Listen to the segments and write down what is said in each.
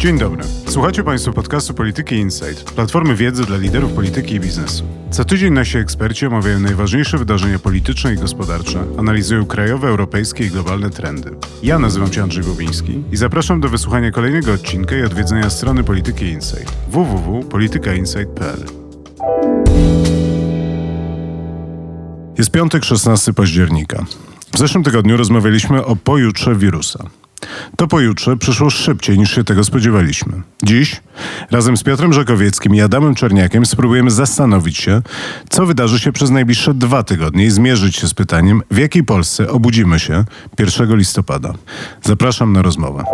Dzień dobry. Słuchacie Państwo podcastu Polityki Insight, platformy wiedzy dla liderów polityki i biznesu. Co tydzień nasi eksperci omawiają najważniejsze wydarzenia polityczne i gospodarcze, analizują krajowe, europejskie i globalne trendy. Ja nazywam się Andrzej Bobiński i zapraszam do wysłuchania kolejnego odcinka i odwiedzenia strony Polityki Insight www.politykainsight.pl. Jest piątek, 16 października. W zeszłym tygodniu rozmawialiśmy o pojutrze wirusa. To pojutrze przyszło szybciej niż się tego spodziewaliśmy. Dziś razem z Piotrem Żakowieckim i Adamem Czerniakiem spróbujemy zastanowić się, co wydarzy się przez najbliższe dwa tygodnie i zmierzyć się z pytaniem, w jakiej Polsce obudzimy się 1 listopada. Zapraszam na rozmowę.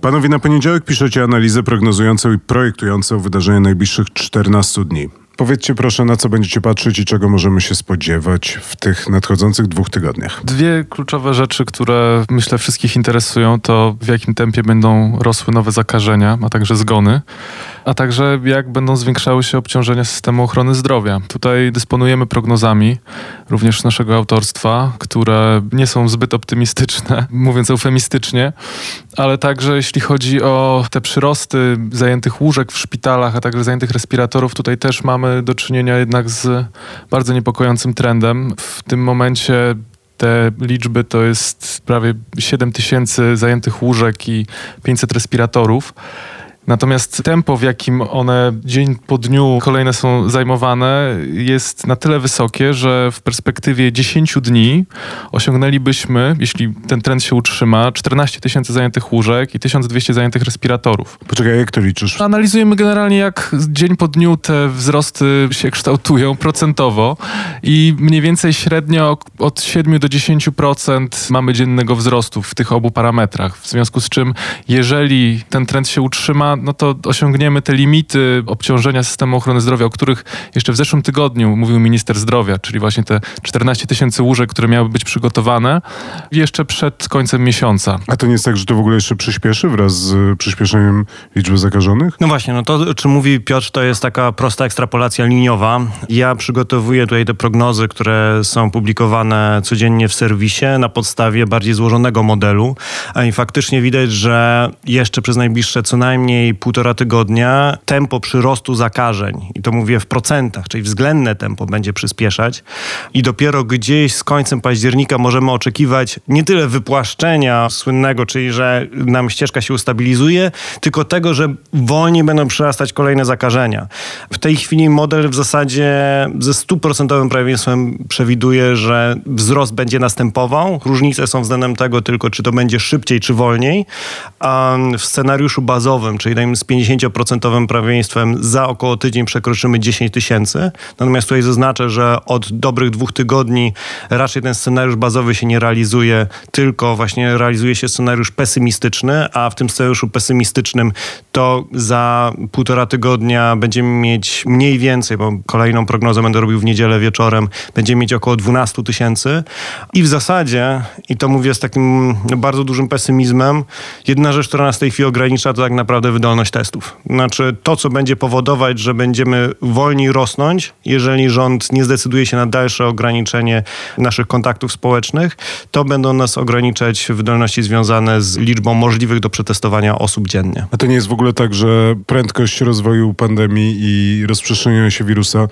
Panowie, na poniedziałek piszecie analizę prognozującą i projektującą wydarzenia najbliższych 14 dni. Powiedzcie proszę, na co będziecie patrzeć i czego możemy się spodziewać w tych nadchodzących dwóch tygodniach. Dwie kluczowe rzeczy, które myślę wszystkich interesują, to w jakim tempie będą rosły nowe zakażenia, a także zgony, a także jak będą zwiększały się obciążenia systemu ochrony zdrowia. Tutaj dysponujemy prognozami, również naszego autorstwa, które nie są zbyt optymistyczne, mówiąc eufemistycznie, ale także jeśli chodzi o te przyrosty zajętych łóżek w szpitalach, a także zajętych respiratorów, tutaj też mamy mamy do czynienia jednak z bardzo niepokojącym trendem. W tym momencie te liczby to jest prawie 7 tysięcy zajętych łóżek i 500 respiratorów. Natomiast tempo, w jakim one dzień po dniu kolejne są zajmowane, jest na tyle wysokie, że w perspektywie 10 dni osiągnęlibyśmy, jeśli ten trend się utrzyma, 14 tysięcy zajętych łóżek i 1200 zajętych respiratorów. Poczekaj, jak to liczysz? Analizujemy generalnie, jak dzień po dniu te wzrosty się kształtują procentowo i mniej więcej średnio od 7 do 10% mamy dziennego wzrostu w tych obu parametrach. W związku z czym, jeżeli ten trend się utrzyma, no to osiągniemy te limity obciążenia systemu ochrony zdrowia, o których jeszcze w zeszłym tygodniu mówił minister zdrowia, czyli właśnie te 14 tysięcy łóżek, które miały być przygotowane jeszcze przed końcem miesiąca. A to nie jest tak, że to w ogóle jeszcze przyspieszy wraz z przyspieszeniem liczby zakażonych? No właśnie, no to o czym mówi Piotr, to jest taka prosta ekstrapolacja liniowa. Ja przygotowuję tutaj te prognozy, które są publikowane codziennie w serwisie na podstawie bardziej złożonego modelu. I faktycznie widać, że jeszcze przez najbliższe co najmniej półtora tygodnia tempo przyrostu zakażeń, i to mówię w procentach, czyli względne tempo będzie przyspieszać i dopiero gdzieś z końcem października możemy oczekiwać nie tyle wypłaszczenia słynnego, czyli że nam ścieżka się ustabilizuje, tylko tego, że wolniej będą przyrastać kolejne zakażenia. W tej chwili model w zasadzie ze stuprocentowym prawieństwem przewiduje, że wzrost będzie następował. Różnice są względem tego tylko, czy to będzie szybciej, czy wolniej. A w scenariuszu bazowym, czyli dajmy z 50% prawieństwem za około tydzień przekroczymy 10 tysięcy. Natomiast tutaj zaznaczę, że od dobrych dwóch tygodni raczej ten scenariusz bazowy się nie realizuje, tylko właśnie realizuje się scenariusz pesymistyczny, a w tym scenariuszu pesymistycznym to za półtora tygodnia będziemy mieć mniej więcej, bo kolejną prognozę będę robił w niedzielę wieczorem, będziemy mieć około 12 tysięcy i w zasadzie, i to mówię z takim bardzo dużym pesymizmem, jedna rzecz, która nas w tej chwili ogranicza, to tak naprawdę wydolność testów. Znaczy to, co będzie powodować, że będziemy wolniej rosnąć, jeżeli rząd nie zdecyduje się na dalsze ograniczenie naszych kontaktów społecznych, to będą nas ograniczać wydolności związane z liczbą możliwych do przetestowania osób dziennie. A to nie jest w ogóle tak, że prędkość rozwoju pandemii i rozprzestrzeniania się wirusa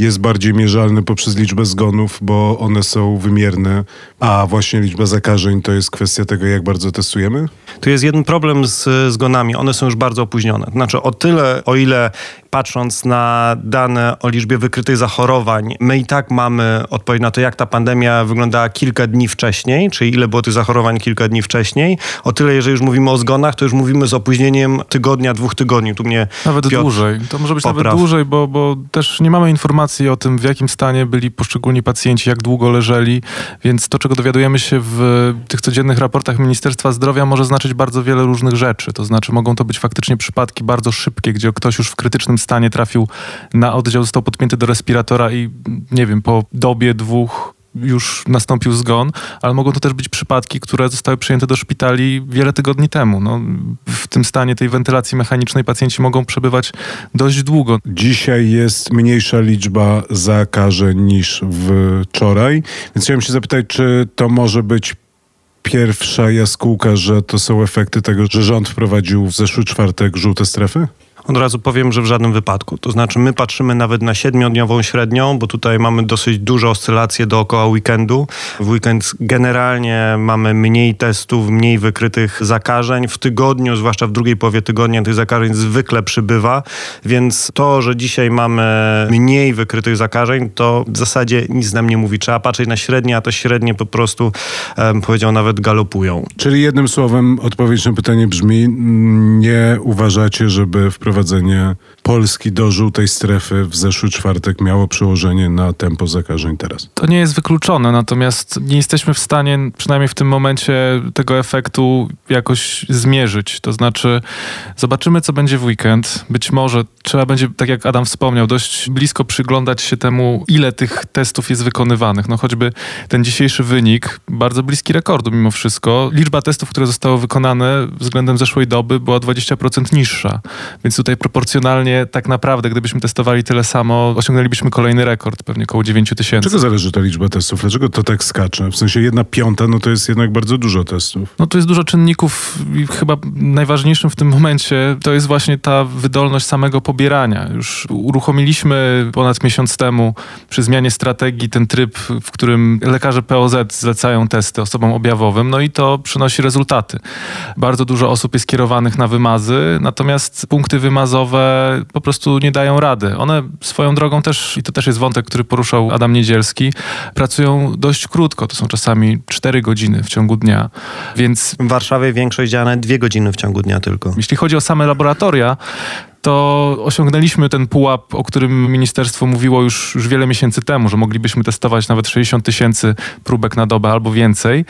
jest bardziej mierzalny poprzez liczbę zgonów, bo one są wymierne, a właśnie liczba zakażeń to jest kwestia tego, jak bardzo testujemy? Tu jest jeden problem z zgonami. One są już bardzo opóźnione. Znaczy o tyle, o ile patrząc na dane o liczbie wykrytych zachorowań, my i tak mamy odpowiedź na to, jak ta pandemia wyglądała kilka dni wcześniej, czyli ile było tych zachorowań kilka dni wcześniej. O tyle, jeżeli już mówimy o zgonach, to już mówimy z opóźnieniem tygodnia, dwóch tygodni. Tu mnie Nawet Piotr dłużej. To może być popraw. nawet dłużej, bo, bo też nie mamy informacji o tym, w jakim stanie byli poszczególni pacjenci, jak długo leżeli, więc to, czego dowiadujemy się w tych codziennych raportach Ministerstwa Zdrowia może znaczyć bardzo wiele różnych rzeczy. To znaczy mogą to być faktycznie przypadki bardzo szybkie, gdzie ktoś już w krytycznym stanie trafił na oddział, został podpięty do respiratora i nie wiem, po dobie dwóch już nastąpił zgon, ale mogą to też być przypadki, które zostały przyjęte do szpitali wiele tygodni temu. No, w tym stanie tej wentylacji mechanicznej pacjenci mogą przebywać dość długo. Dzisiaj jest mniejsza liczba zakażeń niż wczoraj, więc chciałem się zapytać, czy to może być pierwsza jaskółka, że to są efekty tego, że rząd wprowadził w zeszły czwartek żółte strefy? Od razu powiem, że w żadnym wypadku. To znaczy, my patrzymy nawet na siedmiodniową średnią, bo tutaj mamy dosyć duże oscylacje dookoła weekendu. W weekend generalnie mamy mniej testów, mniej wykrytych zakażeń. W tygodniu, zwłaszcza w drugiej połowie tygodnia, tych zakażeń zwykle przybywa, więc to, że dzisiaj mamy mniej wykrytych zakażeń, to w zasadzie nic nam nie mówi. Trzeba patrzeć na średnie, a te średnie po prostu, um, powiedział, nawet galopują. Czyli jednym słowem odpowiedź na pytanie brzmi, nie uważacie, żeby wprowadzić wprowadzenie Polski do żółtej strefy w zeszły czwartek miało przełożenie na tempo zakażeń teraz? To nie jest wykluczone, natomiast nie jesteśmy w stanie, przynajmniej w tym momencie, tego efektu jakoś zmierzyć. To znaczy, zobaczymy, co będzie w weekend. Być może trzeba będzie, tak jak Adam wspomniał, dość blisko przyglądać się temu, ile tych testów jest wykonywanych. No choćby ten dzisiejszy wynik, bardzo bliski rekordu mimo wszystko. Liczba testów, które zostały wykonane względem zeszłej doby była 20% niższa. Więc tutaj proporcjonalnie tak naprawdę, gdybyśmy testowali tyle samo, osiągnęlibyśmy kolejny rekord, pewnie około 9 tysięcy. Czego zależy ta liczba testów? Dlaczego to tak skacze? W sensie jedna piąta, no to jest jednak bardzo dużo testów. No to jest dużo czynników i chyba najważniejszym w tym momencie to jest właśnie ta wydolność samego pobierania. Już uruchomiliśmy ponad miesiąc temu przy zmianie strategii ten tryb, w którym lekarze POZ zlecają testy osobom objawowym, no i to przynosi rezultaty. Bardzo dużo osób jest kierowanych na wymazy, natomiast punkty wymazowe po prostu nie dają rady. One swoją drogą też, i to też jest wątek, który poruszał Adam Niedzielski, pracują dość krótko. To są czasami 4 godziny w ciągu dnia, więc... W Warszawie większość działa nawet 2 godziny w ciągu dnia tylko. Jeśli chodzi o same laboratoria, to osiągnęliśmy ten pułap, o którym ministerstwo mówiło już, już wiele miesięcy temu, że moglibyśmy testować nawet 60 tysięcy próbek na dobę albo więcej.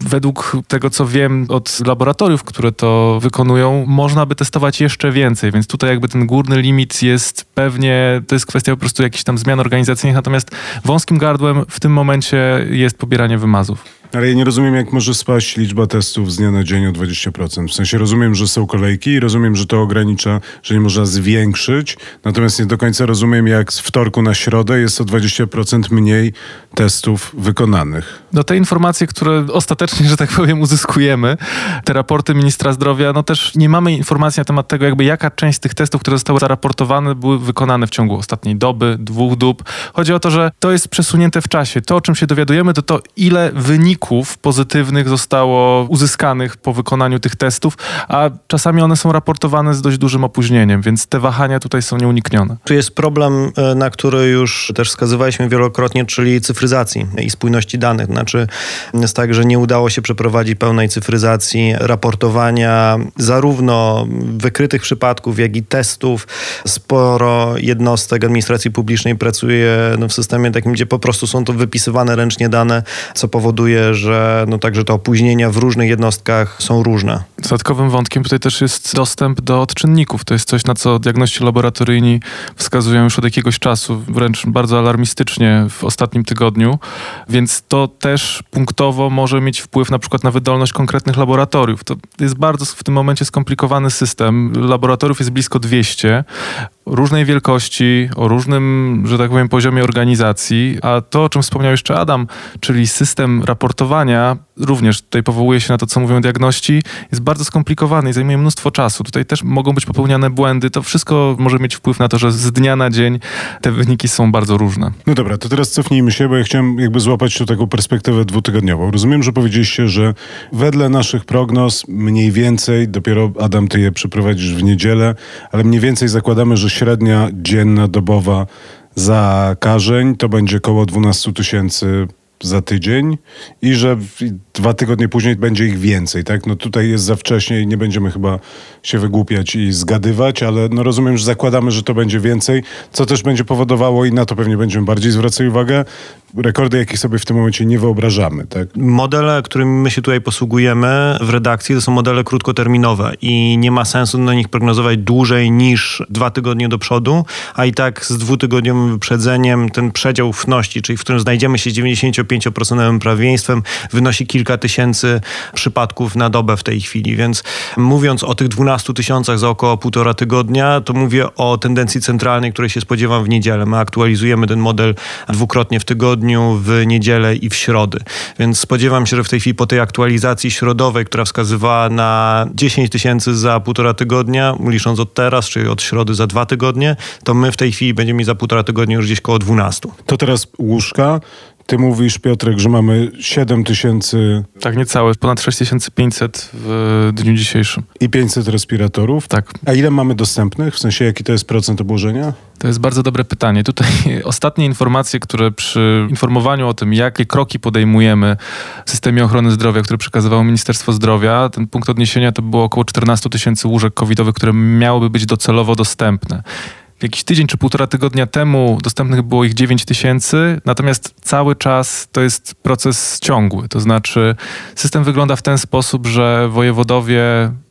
Według tego, co wiem od laboratoriów, które to wykonują, można by testować jeszcze więcej, więc tutaj jakby ten górny limit jest pewnie, to jest kwestia po prostu jakichś tam zmian organizacyjnych, natomiast wąskim gardłem w tym momencie jest pobieranie wymazów. Ale ja nie rozumiem, jak może spaść liczba testów z dnia na dzień o 20%. W sensie rozumiem, że są kolejki i rozumiem, że to ogranicza, że nie można zwiększyć. Natomiast nie do końca rozumiem, jak z wtorku na środę jest o 20% mniej testów wykonanych. No te informacje, które ostatecznie, że tak powiem, uzyskujemy, te raporty ministra zdrowia, no też nie mamy informacji na temat tego, jakby jaka część tych testów, które zostały zaraportowane, były wykonane w ciągu ostatniej doby, dwóch dób. Chodzi o to, że to jest przesunięte w czasie. To, o czym się dowiadujemy, to to, ile wyników pozytywnych zostało uzyskanych po wykonaniu tych testów, a czasami one są raportowane z dość dużym opóźnieniem, więc te wahania tutaj są nieuniknione. Tu jest problem, e, na który już też wskazywaliśmy wielokrotnie, czyli cyfryzacji i spójności danych. Znaczy jest tak, że nie udało się przeprowadzić pełnej cyfryzacji raportowania zarówno wykrytych przypadków, jak i testów. Sporo jednostek administracji publicznej pracuje no, w systemie takim, gdzie po prostu są to wypisywane ręcznie dane, co powoduje, że no, także te opóźnienia w różnych jednostkach są różne. Dodatkowym wątkiem tutaj też jest dostęp do odczynników. To jest coś, na co diagności laboratoryjni wskazują już od jakiegoś czasu, wręcz bardzo alarmistycznie w ostatnim tygodniu, więc to też punktowo może mieć wpływ na przykład na wydolność konkretnych laboratoriów. To jest bardzo w tym momencie skomplikowany system. Laboratoriów jest blisko 200 różnej wielkości, o różnym, że tak powiem, poziomie organizacji, a to, o czym wspomniał jeszcze Adam, czyli system raportowania, również tutaj powołuje się na to, co mówią diagności, jest bardzo skomplikowany i zajmuje mnóstwo czasu. Tutaj też mogą być popełniane błędy. To wszystko może mieć wpływ na to, że z dnia na dzień te wyniki są bardzo różne. No dobra, to teraz cofnijmy się, bo ja chciałem jakby złapać tu taką perspektywę dwutygodniową. Rozumiem, że powiedzieliście, że wedle naszych prognoz mniej więcej, dopiero Adam, ty je przeprowadzisz w niedzielę, ale mniej więcej zakładamy, że średnia dzienna, dobowa zakażeń to będzie około 12 tysięcy za tydzień i że dwa tygodnie później będzie ich więcej, tak? No tutaj jest za wcześnie i nie będziemy chyba się wygłupiać i zgadywać, ale no rozumiem, że zakładamy, że to będzie więcej, co też będzie powodowało i na to pewnie będziemy bardziej zwracać uwagę, rekordy, jakich sobie w tym momencie nie wyobrażamy, tak? Modele, którymi my się tutaj posługujemy w redakcji, to są modele krótkoterminowe i nie ma sensu na nich prognozować dłużej niż dwa tygodnie do przodu, a i tak z dwutygodniowym wyprzedzeniem ten przedział ufności, czyli w którym znajdziemy się z 95% prawieństwem, wynosi kilka kilka tysięcy przypadków na dobę w tej chwili, więc mówiąc o tych 12 tysiącach za około półtora tygodnia, to mówię o tendencji centralnej, której się spodziewam w niedzielę. My aktualizujemy ten model dwukrotnie w tygodniu, w niedzielę i w środę. Więc spodziewam się, że w tej chwili po tej aktualizacji środowej, która wskazywała na 10 tysięcy za półtora tygodnia, licząc od teraz, czyli od środy za dwa tygodnie, to my w tej chwili będziemy za półtora tygodnia już gdzieś koło 12. To teraz łóżka. Ty mówisz, Piotrek, że mamy 7 tysięcy... Tak, niecałe. Ponad 6500 w dniu dzisiejszym. I 500 respiratorów? Tak. A ile mamy dostępnych? W sensie, jaki to jest procent obłożenia? To jest bardzo dobre pytanie. Tutaj ostatnie informacje, które przy informowaniu o tym, jakie kroki podejmujemy w systemie ochrony zdrowia, które przekazywało Ministerstwo Zdrowia, ten punkt odniesienia to było około 14 tysięcy łóżek covidowych, które miałyby być docelowo dostępne. Jakiś tydzień czy półtora tygodnia temu dostępnych było ich 9 tysięcy, natomiast cały czas to jest proces ciągły. To znaczy, system wygląda w ten sposób, że wojewodowie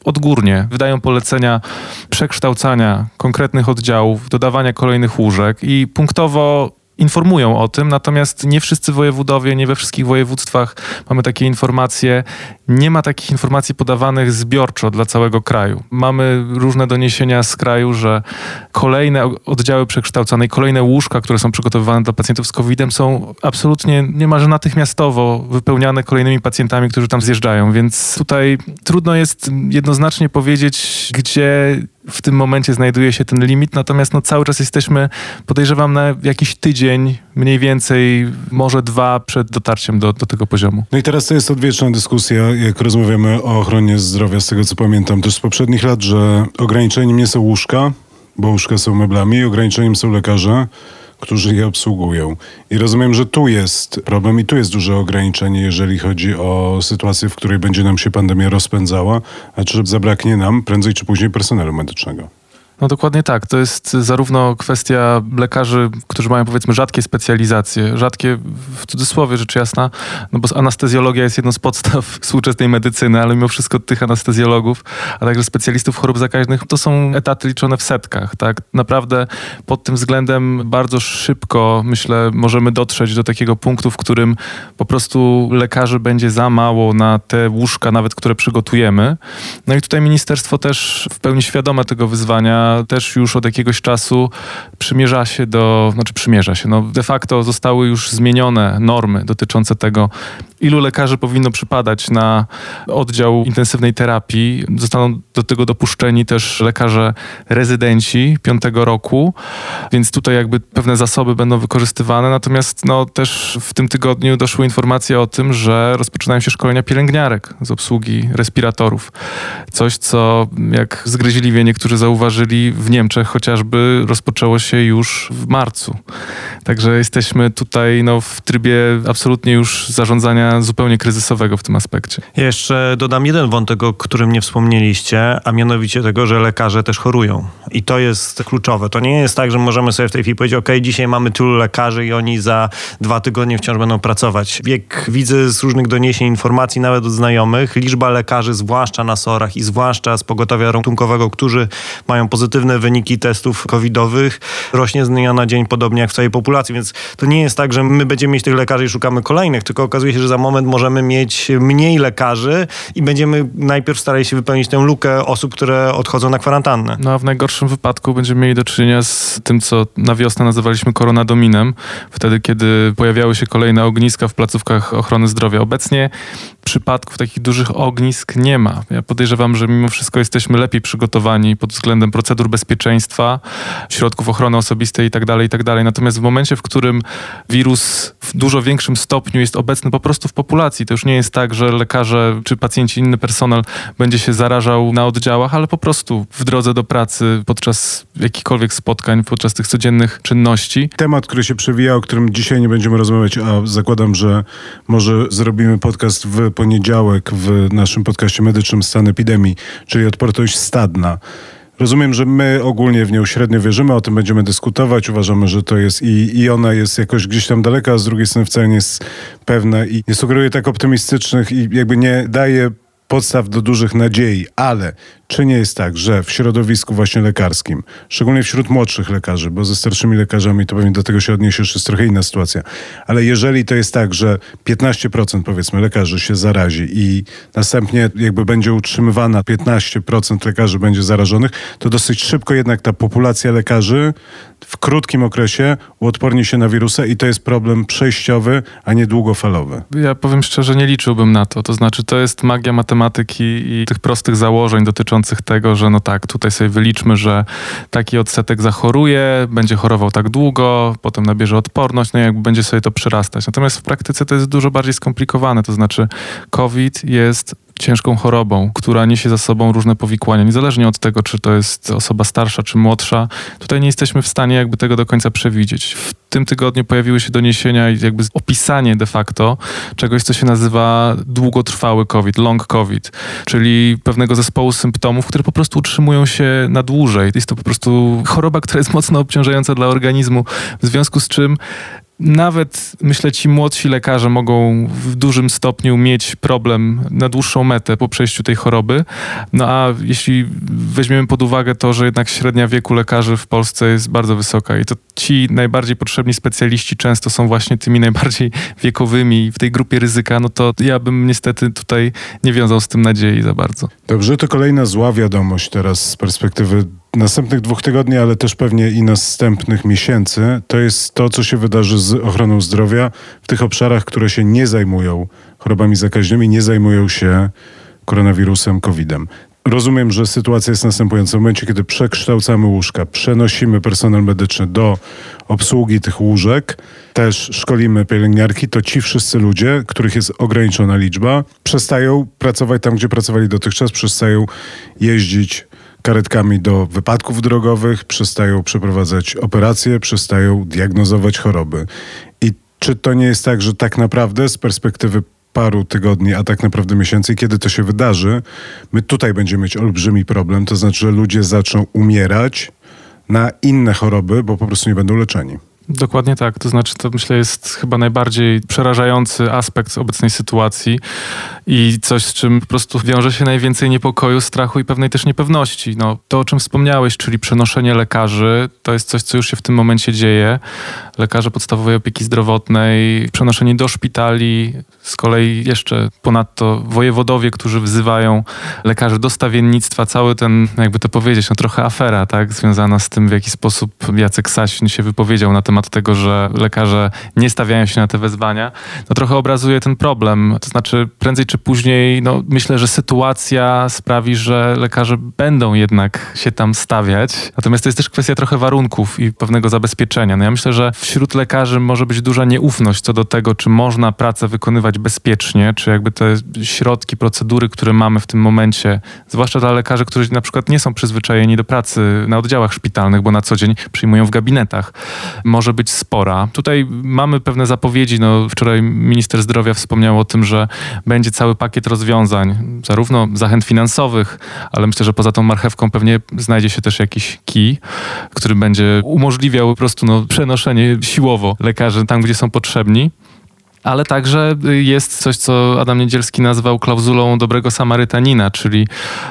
odgórnie wydają polecenia przekształcania konkretnych oddziałów, dodawania kolejnych łóżek i punktowo informują o tym, natomiast nie wszyscy wojewodowie, nie we wszystkich województwach mamy takie informacje. Nie ma takich informacji podawanych zbiorczo dla całego kraju. Mamy różne doniesienia z kraju, że kolejne oddziały przekształcone i kolejne łóżka, które są przygotowywane dla pacjentów z COVID-em są absolutnie niemalże natychmiastowo wypełniane kolejnymi pacjentami, którzy tam zjeżdżają, więc tutaj trudno jest jednoznacznie powiedzieć, gdzie w tym momencie znajduje się ten limit, natomiast no, cały czas jesteśmy, podejrzewam, na jakiś tydzień, mniej więcej, może dwa przed dotarciem do, do tego poziomu. No i teraz to jest odwieczna dyskusja, jak rozmawiamy o ochronie zdrowia, z tego co pamiętam też z poprzednich lat, że ograniczeniem nie są łóżka, bo łóżka są meblami, ograniczeniem są lekarze, którzy je obsługują. I rozumiem, że tu jest problem i tu jest duże ograniczenie, jeżeli chodzi o sytuację, w której będzie nam się pandemia rozpędzała, a czy zabraknie nam prędzej czy później personelu medycznego. No dokładnie tak. To jest zarówno kwestia lekarzy, którzy mają powiedzmy rzadkie specjalizacje, rzadkie w cudzysłowie rzecz jasna, no bo anestezjologia jest jedną z podstaw współczesnej medycyny, ale mimo wszystko tych anestezjologów, a także specjalistów chorób zakaźnych, to są etaty liczone w setkach, tak? Naprawdę pod tym względem bardzo szybko, myślę, możemy dotrzeć do takiego punktu, w którym po prostu lekarzy będzie za mało na te łóżka, nawet które przygotujemy. No i tutaj ministerstwo też w pełni świadome tego wyzwania też już od jakiegoś czasu przymierza się do, znaczy przymierza się, no de facto zostały już zmienione normy dotyczące tego, ilu lekarzy powinno przypadać na oddział intensywnej terapii. Zostaną do tego dopuszczeni też lekarze rezydenci piątego roku, więc tutaj jakby pewne zasoby będą wykorzystywane. Natomiast no, też w tym tygodniu doszły informacje o tym, że rozpoczynają się szkolenia pielęgniarek z obsługi respiratorów. Coś, co jak zgryźliwie niektórzy zauważyli w Niemczech chociażby rozpoczęło się już w marcu. Także jesteśmy tutaj no, w trybie absolutnie już zarządzania zupełnie kryzysowego w tym aspekcie. jeszcze dodam jeden wątek, o którym nie wspomnieliście, a mianowicie tego, że lekarze też chorują. I to jest kluczowe. To nie jest tak, że możemy sobie w tej chwili powiedzieć, ok, dzisiaj mamy tylu lekarzy i oni za dwa tygodnie wciąż będą pracować. Jak widzę z różnych doniesień, informacji, nawet od znajomych, liczba lekarzy, zwłaszcza na SOR-ach i zwłaszcza z pogotowia ratunkowego, którzy mają pozytywne wyniki testów covidowych, rośnie z dnia na dzień, podobnie jak w całej populacji. Więc to nie jest tak, że my będziemy mieć tych lekarzy i szukamy kolejnych, tylko okazuje się, że za moment możemy mieć mniej lekarzy i będziemy najpierw starali się wypełnić tę lukę osób, które odchodzą na kwarantannę. No a w najgorszym wypadku będziemy mieli do czynienia z tym, co na wiosnę nazywaliśmy koronadominem, wtedy kiedy pojawiały się kolejne ogniska w placówkach ochrony zdrowia. Obecnie przypadków takich dużych ognisk nie ma. Ja podejrzewam, że mimo wszystko jesteśmy lepiej przygotowani pod względem procedur bezpieczeństwa, środków ochrony osobistej itd., tak itd. Tak Natomiast w momencie, w którym wirus w dużo większym stopniu jest obecny po prostu w populacji, to już nie jest tak, że lekarze czy pacjenci, inny personel będzie się zarażał na oddziałach, ale po prostu w drodze do pracy, podczas jakichkolwiek spotkań, podczas tych codziennych czynności. Temat, który się przewija, o którym dzisiaj nie będziemy rozmawiać, a zakładam, że może zrobimy podcast w poniedziałek w naszym podcaście medycznym Stan Epidemii, czyli odporność stadna. Rozumiem, że my ogólnie w nią średnio wierzymy, o tym będziemy dyskutować. Uważamy, że to jest i, i ona jest jakoś gdzieś tam daleka, a z drugiej strony wcale nie jest pewna i nie sugeruje tak optymistycznych i jakby nie daje podstaw do dużych nadziei, ale czy nie jest tak, że w środowisku właśnie lekarskim, szczególnie wśród młodszych lekarzy, bo ze starszymi lekarzami to pewnie do tego się odniesiesz, jest trochę inna sytuacja, ale jeżeli to jest tak, że 15% powiedzmy lekarzy się zarazi i następnie jakby będzie utrzymywana 15% lekarzy będzie zarażonych, to dosyć szybko jednak ta populacja lekarzy w krótkim okresie uodporni się na wirusa i to jest problem przejściowy, a nie długofalowy. Ja powiem szczerze, nie liczyłbym na to. To znaczy, to jest magia matematyki i tych prostych założeń dotyczących tego, że no tak, tutaj sobie wyliczmy, że taki odsetek zachoruje, będzie chorował tak długo, potem nabierze odporność, no i jakby będzie sobie to przyrastać. Natomiast w praktyce to jest dużo bardziej skomplikowane. To znaczy, COVID jest ciężką chorobą, która niesie za sobą różne powikłania, niezależnie od tego, czy to jest osoba starsza, czy młodsza. Tutaj nie jesteśmy w stanie jakby tego do końca przewidzieć. W tym tygodniu pojawiły się doniesienia i jakby opisanie de facto czegoś, co się nazywa długotrwały COVID, long COVID, czyli pewnego zespołu symptomów, które po prostu utrzymują się na dłużej. Jest to po prostu choroba, która jest mocno obciążająca dla organizmu, w związku z czym nawet myślę, ci młodsi lekarze mogą w dużym stopniu mieć problem na dłuższą metę po przejściu tej choroby. No a jeśli weźmiemy pod uwagę to, że jednak średnia wieku lekarzy w Polsce jest bardzo wysoka i to ci najbardziej potrzebni specjaliści często są właśnie tymi najbardziej wiekowymi w tej grupie ryzyka, no to ja bym niestety tutaj nie wiązał z tym nadziei za bardzo. Dobrze, to kolejna zła wiadomość teraz z perspektywy następnych dwóch tygodni, ale też pewnie i następnych miesięcy, to jest to, co się wydarzy z ochroną zdrowia w tych obszarach, które się nie zajmują chorobami zakaźnymi, nie zajmują się koronawirusem, COVID-em. Rozumiem, że sytuacja jest następująca. W momencie, kiedy przekształcamy łóżka, przenosimy personel medyczny do obsługi tych łóżek, też szkolimy pielęgniarki, to ci wszyscy ludzie, których jest ograniczona liczba, przestają pracować tam, gdzie pracowali dotychczas, przestają jeździć karetkami do wypadków drogowych, przestają przeprowadzać operacje, przestają diagnozować choroby. I czy to nie jest tak, że tak naprawdę z perspektywy paru tygodni, a tak naprawdę miesięcy, kiedy to się wydarzy, my tutaj będziemy mieć olbrzymi problem, to znaczy, że ludzie zaczną umierać na inne choroby, bo po prostu nie będą leczeni. Dokładnie tak. To znaczy, to myślę jest chyba najbardziej przerażający aspekt obecnej sytuacji i coś, z czym po prostu wiąże się najwięcej niepokoju, strachu i pewnej też niepewności. No, to, o czym wspomniałeś, czyli przenoszenie lekarzy, to jest coś, co już się w tym momencie dzieje. Lekarze podstawowej opieki zdrowotnej, przenoszenie do szpitali, z kolei jeszcze ponadto wojewodowie, którzy wzywają lekarzy do stawiennictwa, cały ten, jakby to powiedzieć, no trochę afera, tak, związana z tym, w jaki sposób Jacek Sasin się wypowiedział na temat tego, że lekarze nie stawiają się na te wezwania, no trochę obrazuje ten problem. To znaczy, prędzej czy później, no myślę, że sytuacja sprawi, że lekarze będą jednak się tam stawiać. Natomiast to jest też kwestia trochę warunków i pewnego zabezpieczenia. No ja myślę, że wśród lekarzy może być duża nieufność co do tego, czy można pracę wykonywać bezpiecznie, czy jakby te środki, procedury, które mamy w tym momencie, zwłaszcza dla lekarzy, którzy na przykład nie są przyzwyczajeni do pracy na oddziałach szpitalnych, bo na co dzień przyjmują w gabinetach, może być spora. Tutaj mamy pewne zapowiedzi. No, wczoraj minister zdrowia wspomniał o tym, że będzie cały pakiet rozwiązań, zarówno zachęt finansowych, ale myślę, że poza tą marchewką pewnie znajdzie się też jakiś kij, który będzie umożliwiał po prostu no, przenoszenie siłowo lekarzy tam, gdzie są potrzebni ale także jest coś, co Adam Niedzielski nazwał klauzulą dobrego Samarytanina, czyli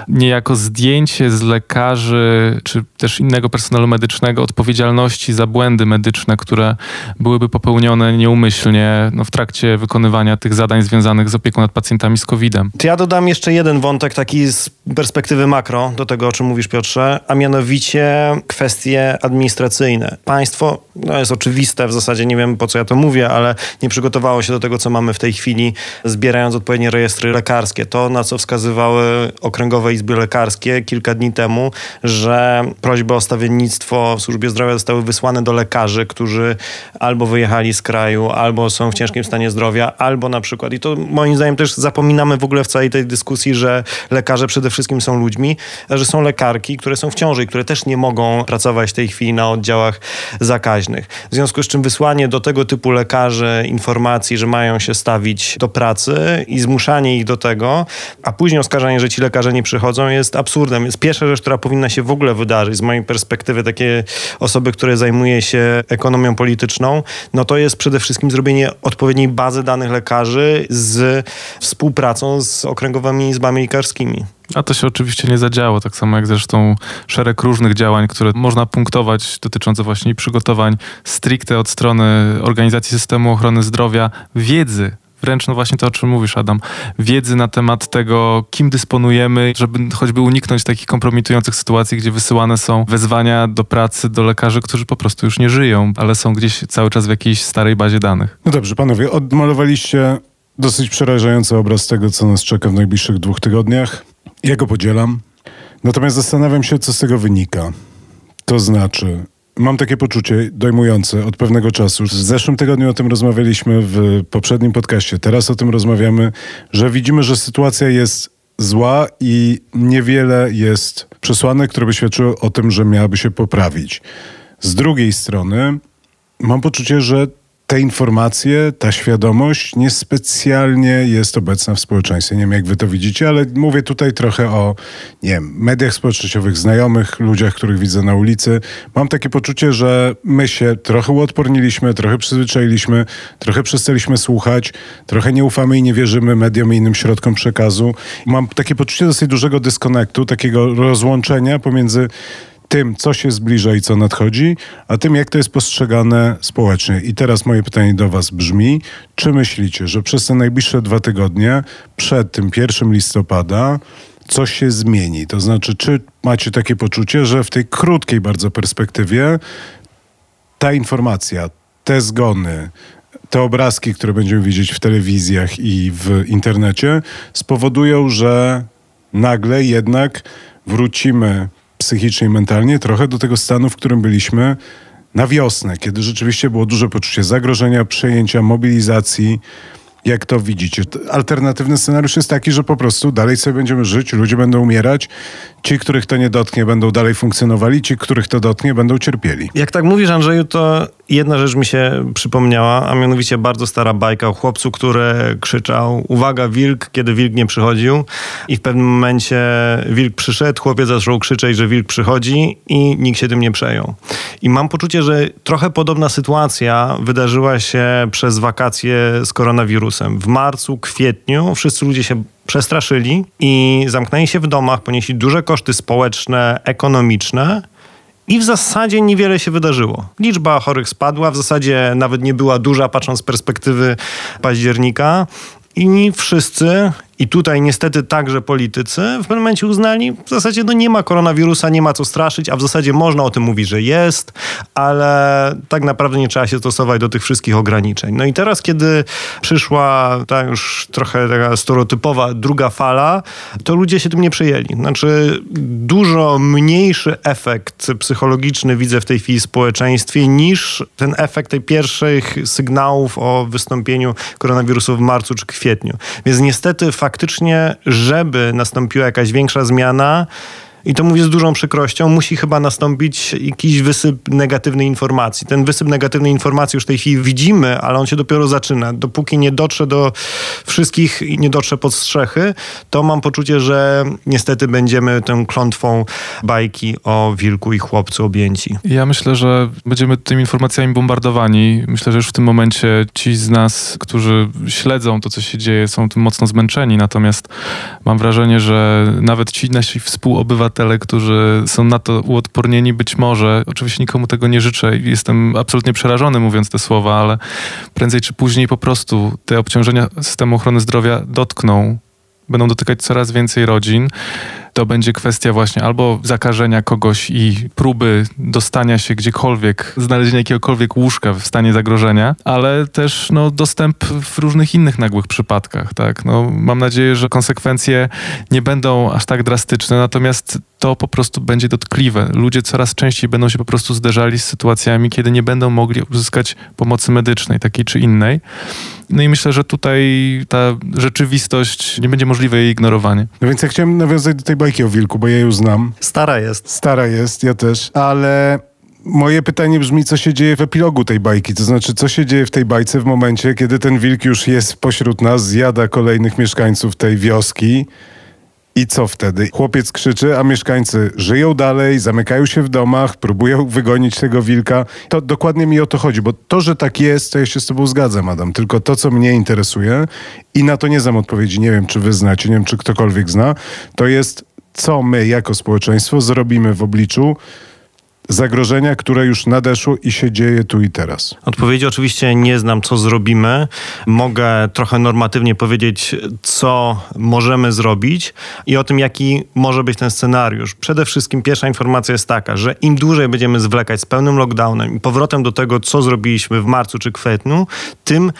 niejako zdjęcie z lekarzy czy też innego personelu medycznego odpowiedzialności za błędy medyczne, które byłyby popełnione nieumyślnie no, w trakcie wykonywania tych zadań związanych z opieką nad pacjentami z COVID-em. Ja dodam jeszcze jeden wątek taki z perspektywy makro do tego, o czym mówisz Piotrze, a mianowicie kwestie administracyjne. Państwo, no jest oczywiste, w zasadzie nie wiem po co ja to mówię, ale nie przygotowało się do tego, co mamy w tej chwili, zbierając odpowiednie rejestry lekarskie. To, na co wskazywały okręgowe izby lekarskie kilka dni temu, że prośby o stawiennictwo w służbie zdrowia zostały wysłane do lekarzy, którzy albo wyjechali z kraju, albo są w ciężkim stanie zdrowia, albo na przykład, i to moim zdaniem też zapominamy w ogóle w całej tej dyskusji, że lekarze przede wszystkim są ludźmi, że są lekarki, które są w ciąży i które też nie mogą pracować w tej chwili na oddziałach zakaźnych. W związku z czym wysłanie do tego typu lekarzy informacji że mają się stawić do pracy i zmuszanie ich do tego, a później oskarżanie, że ci lekarze nie przychodzą jest absurdem. Więc pierwsza rzecz, która powinna się w ogóle wydarzyć z mojej perspektywy takie osoby, które zajmuje się ekonomią polityczną, no to jest przede wszystkim zrobienie odpowiedniej bazy danych lekarzy z współpracą z okręgowymi izbami lekarskimi. A to się oczywiście nie zadziało, tak samo jak zresztą szereg różnych działań, które można punktować dotyczące właśnie przygotowań stricte od strony Organizacji Systemu Ochrony Zdrowia, wiedzy wręcz no właśnie to, o czym mówisz, Adam, wiedzy na temat tego, kim dysponujemy, żeby choćby uniknąć takich kompromitujących sytuacji, gdzie wysyłane są wezwania do pracy do lekarzy, którzy po prostu już nie żyją, ale są gdzieś cały czas w jakiejś starej bazie danych. No dobrze, panowie, odmalowaliście dosyć przerażający obraz tego, co nas czeka w najbliższych dwóch tygodniach. Ja go podzielam. Natomiast zastanawiam się, co z tego wynika. To znaczy, mam takie poczucie dojmujące od pewnego czasu. W zeszłym tygodniu o tym rozmawialiśmy w poprzednim podcaście. Teraz o tym rozmawiamy, że widzimy, że sytuacja jest zła i niewiele jest przesłanek, które by świadczyły o tym, że miałaby się poprawić. Z drugiej strony, mam poczucie, że te informacje, ta świadomość niespecjalnie jest obecna w społeczeństwie. Nie wiem, jak wy to widzicie, ale mówię tutaj trochę o, nie wiem, mediach społecznościowych, znajomych, ludziach, których widzę na ulicy. Mam takie poczucie, że my się trochę uodporniliśmy, trochę przyzwyczailiśmy, trochę przestaliśmy słuchać, trochę nie ufamy i nie wierzymy mediom i innym środkom przekazu. Mam takie poczucie dosyć dużego dyskonektu, takiego rozłączenia pomiędzy tym, co się zbliża i co nadchodzi, a tym, jak to jest postrzegane społecznie. I teraz moje pytanie do Was brzmi: czy myślicie, że przez te najbliższe dwa tygodnie, przed tym pierwszym listopada, coś się zmieni? To znaczy, czy macie takie poczucie, że w tej krótkiej bardzo perspektywie ta informacja, te zgony, te obrazki, które będziemy widzieć w telewizjach i w internecie, spowodują, że nagle jednak wrócimy psychicznie i mentalnie trochę do tego stanu, w którym byliśmy na wiosnę, kiedy rzeczywiście było duże poczucie zagrożenia, przejęcia, mobilizacji. Jak to widzicie? Alternatywny scenariusz jest taki, że po prostu dalej sobie będziemy żyć, ludzie będą umierać, ci, których to nie dotknie, będą dalej funkcjonowali, ci, których to dotknie, będą cierpieli. Jak tak mówisz, Andrzeju, to jedna rzecz mi się przypomniała, a mianowicie bardzo stara bajka o chłopcu, który krzyczał uwaga, wilk, kiedy wilk nie przychodził i w pewnym momencie wilk przyszedł, chłopiec zaczął krzyczeć, że wilk przychodzi i nikt się tym nie przejął. I mam poczucie, że trochę podobna sytuacja wydarzyła się przez wakacje z koronawirusem. W marcu, kwietniu wszyscy ludzie się przestraszyli i zamknęli się w domach, ponieśli duże koszty społeczne, ekonomiczne. I w zasadzie niewiele się wydarzyło. Liczba chorych spadła, w zasadzie nawet nie była duża, patrząc z perspektywy października. I wszyscy i tutaj niestety także politycy w pewnym momencie uznali, w zasadzie no nie ma koronawirusa, nie ma co straszyć, a w zasadzie można o tym mówić, że jest, ale tak naprawdę nie trzeba się stosować do tych wszystkich ograniczeń. No i teraz, kiedy przyszła ta już trochę taka stereotypowa druga fala, to ludzie się tym nie przejęli. Znaczy dużo mniejszy efekt psychologiczny widzę w tej chwili w społeczeństwie niż ten efekt tej pierwszych sygnałów o wystąpieniu koronawirusu w marcu czy kwietniu. Więc niestety faktycznie, żeby nastąpiła jakaś większa zmiana, i to mówię z dużą przykrością, musi chyba nastąpić jakiś wysyp negatywnej informacji. Ten wysyp negatywnej informacji już w tej chwili widzimy, ale on się dopiero zaczyna. Dopóki nie dotrze do wszystkich i nie dotrze pod strzechy, to mam poczucie, że niestety będziemy tą klątwą bajki o wilku i chłopcu objęci. Ja myślę, że będziemy tymi informacjami bombardowani. Myślę, że już w tym momencie ci z nas, którzy śledzą to, co się dzieje, są tym mocno zmęczeni. Natomiast mam wrażenie, że nawet ci nasi współobywatele obywatele, którzy są na to uodpornieni, być może, oczywiście nikomu tego nie życzę i jestem absolutnie przerażony mówiąc te słowa, ale prędzej czy później po prostu te obciążenia systemu ochrony zdrowia dotkną, będą dotykać coraz więcej rodzin to będzie kwestia właśnie albo zakażenia kogoś i próby dostania się gdziekolwiek, znalezienia jakiegokolwiek łóżka w stanie zagrożenia, ale też no, dostęp w różnych innych nagłych przypadkach. Tak? No, mam nadzieję, że konsekwencje nie będą aż tak drastyczne, natomiast to po prostu będzie dotkliwe. Ludzie coraz częściej będą się po prostu zderzali z sytuacjami, kiedy nie będą mogli uzyskać pomocy medycznej, takiej czy innej. No i myślę, że tutaj ta rzeczywistość nie będzie możliwe jej ignorowanie. No więc ja chciałem nawiązać do tej bajki o wilku, bo ja ją znam. Stara jest. Stara jest, ja też, ale moje pytanie brzmi, co się dzieje w epilogu tej bajki? To znaczy, co się dzieje w tej bajce w momencie, kiedy ten wilk już jest pośród nas, zjada kolejnych mieszkańców tej wioski? I co wtedy? Chłopiec krzyczy, a mieszkańcy żyją dalej, zamykają się w domach, próbują wygonić tego wilka. To dokładnie mi o to chodzi, bo to, że tak jest, to ja się z tobą zgadzam, Adam. Tylko to, co mnie interesuje i na to nie znam odpowiedzi, nie wiem, czy wy znacie, nie wiem, czy ktokolwiek zna, to jest, co my jako społeczeństwo zrobimy w obliczu zagrożenia, które już nadeszło i się dzieje tu i teraz? Odpowiedzi oczywiście nie znam, co zrobimy. Mogę trochę normatywnie powiedzieć, co możemy zrobić i o tym, jaki może być ten scenariusz. Przede wszystkim pierwsza informacja jest taka, że im dłużej będziemy zwlekać z pełnym lockdownem i powrotem do tego, co zrobiliśmy w marcu czy kwietniu, tym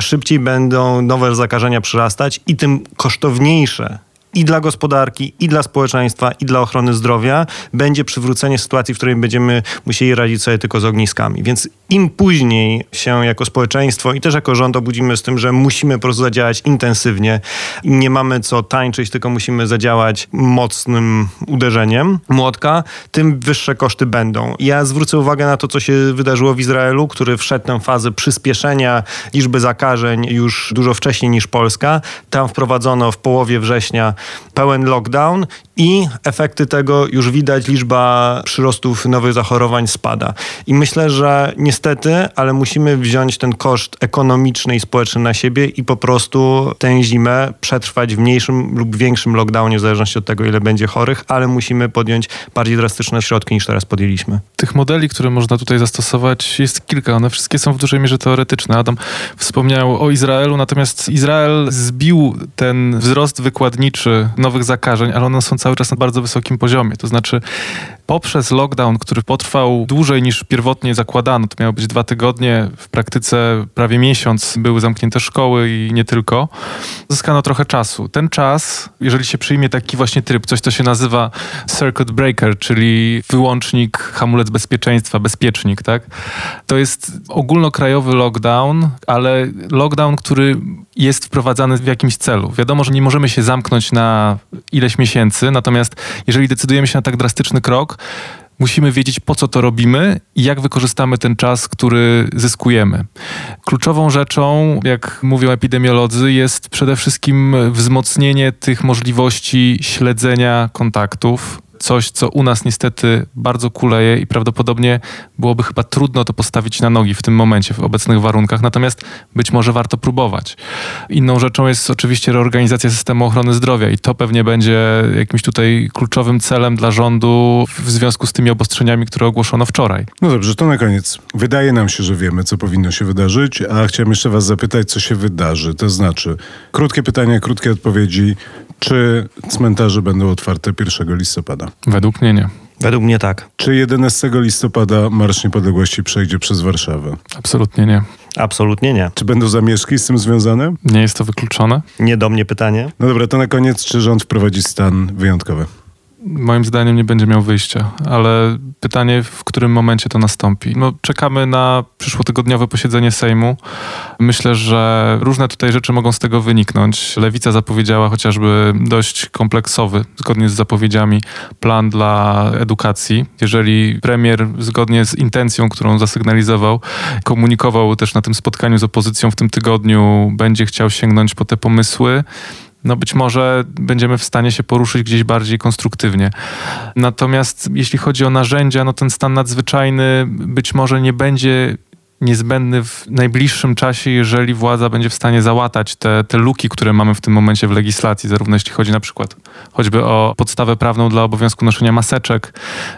szybciej będą nowe zakażenia przyrastać i tym kosztowniejsze i dla gospodarki, i dla społeczeństwa, i dla ochrony zdrowia będzie przywrócenie sytuacji, w której będziemy musieli radzić sobie tylko z ogniskami. Więc im później się jako społeczeństwo i też jako rząd obudzimy z tym, że musimy po prostu zadziałać intensywnie, nie mamy co tańczyć, tylko musimy zadziałać mocnym uderzeniem młotka, tym wyższe koszty będą. Ja zwrócę uwagę na to, co się wydarzyło w Izraelu, który wszedł tę fazę przyspieszenia liczby zakażeń już dużo wcześniej niż Polska. Tam wprowadzono w połowie września pełen lockdown i efekty tego już widać, liczba przyrostów nowych zachorowań spada. I myślę, że niestety, ale musimy wziąć ten koszt ekonomiczny i społeczny na siebie i po prostu tę zimę przetrwać w mniejszym lub większym lockdownie, w zależności od tego, ile będzie chorych, ale musimy podjąć bardziej drastyczne środki niż teraz podjęliśmy. Tych modeli, które można tutaj zastosować, jest kilka. One wszystkie są w dużej mierze teoretyczne. Adam wspomniał o Izraelu, natomiast Izrael zbił ten wzrost wykładniczy nowych zakażeń, ale one są cały czas na bardzo wysokim poziomie. To znaczy, poprzez lockdown, który potrwał dłużej niż pierwotnie zakładano, to miało być dwa tygodnie, w praktyce prawie miesiąc były zamknięte szkoły i nie tylko, zyskano trochę czasu. Ten czas, jeżeli się przyjmie taki właśnie tryb, coś co się nazywa circuit breaker, czyli wyłącznik, hamulec bezpieczeństwa, bezpiecznik, tak? To jest ogólnokrajowy lockdown, ale lockdown, który jest wprowadzany w jakimś celu. Wiadomo, że nie możemy się zamknąć na ileś miesięcy, natomiast jeżeli decydujemy się na tak drastyczny krok, musimy wiedzieć, po co to robimy i jak wykorzystamy ten czas, który zyskujemy. Kluczową rzeczą, jak mówią epidemiolodzy, jest przede wszystkim wzmocnienie tych możliwości śledzenia kontaktów, coś, co u nas niestety bardzo kuleje i prawdopodobnie byłoby chyba trudno to postawić na nogi w tym momencie, w obecnych warunkach. Natomiast być może warto próbować. Inną rzeczą jest oczywiście reorganizacja systemu ochrony zdrowia i to pewnie będzie jakimś tutaj kluczowym celem dla rządu w związku z tymi obostrzeniami, które ogłoszono wczoraj. No dobrze, to na koniec. Wydaje nam się, że wiemy, co powinno się wydarzyć, a chciałem jeszcze was zapytać, co się wydarzy. To znaczy, krótkie pytania, krótkie odpowiedzi. Czy cmentarze będą otwarte 1 listopada? Według mnie nie. Według mnie tak. Czy 11 listopada Marsz Niepodległości przejdzie przez Warszawę? Absolutnie nie. Absolutnie nie. Czy będą zamieszki z tym związane? Nie jest to wykluczone. Nie do mnie pytanie. No dobra, to na koniec, czy rząd wprowadzi stan wyjątkowy? Moim zdaniem nie będzie miał wyjścia, ale pytanie, w którym momencie to nastąpi. No, czekamy na przyszłotygodniowe posiedzenie Sejmu. Myślę, że różne tutaj rzeczy mogą z tego wyniknąć. Lewica zapowiedziała chociażby dość kompleksowy, zgodnie z zapowiedziami, plan dla edukacji. Jeżeli premier, zgodnie z intencją, którą zasygnalizował, komunikował też na tym spotkaniu z opozycją w tym tygodniu, będzie chciał sięgnąć po te pomysły, no być może będziemy w stanie się poruszyć gdzieś bardziej konstruktywnie. Natomiast jeśli chodzi o narzędzia, no ten stan nadzwyczajny być może nie będzie niezbędny w najbliższym czasie, jeżeli władza będzie w stanie załatać te, te luki, które mamy w tym momencie w legislacji, zarówno jeśli chodzi na przykład choćby o podstawę prawną dla obowiązku noszenia maseczek,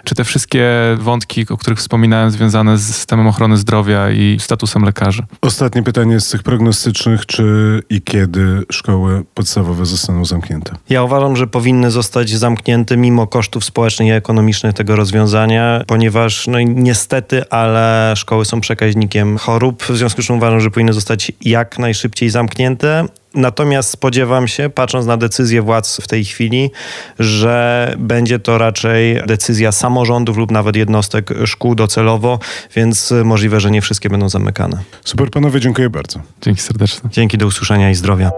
czy te wszystkie wątki, o których wspominałem, związane z systemem ochrony zdrowia i statusem lekarzy. Ostatnie pytanie z tych prognostycznych, czy i kiedy szkoły podstawowe zostaną zamknięte? Ja uważam, że powinny zostać zamknięte mimo kosztów społecznych i ekonomicznych tego rozwiązania, ponieważ no niestety, ale szkoły są przekaźnikiem chorób, w związku z czym uważam, że powinny zostać jak najszybciej zamknięte. Natomiast spodziewam się, patrząc na decyzję władz w tej chwili, że będzie to raczej decyzja samorządów lub nawet jednostek szkół docelowo, więc możliwe, że nie wszystkie będą zamykane. Super panowie, dziękuję bardzo. Dzięki serdecznie. Dzięki, do usłyszenia i zdrowia.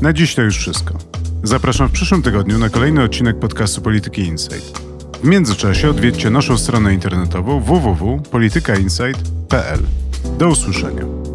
Na dziś to już wszystko. Zapraszam w przyszłym tygodniu na kolejny odcinek podcastu Polityki Insight. W międzyczasie odwiedźcie naszą stronę internetową www.politykainsight.pl. Do usłyszenia.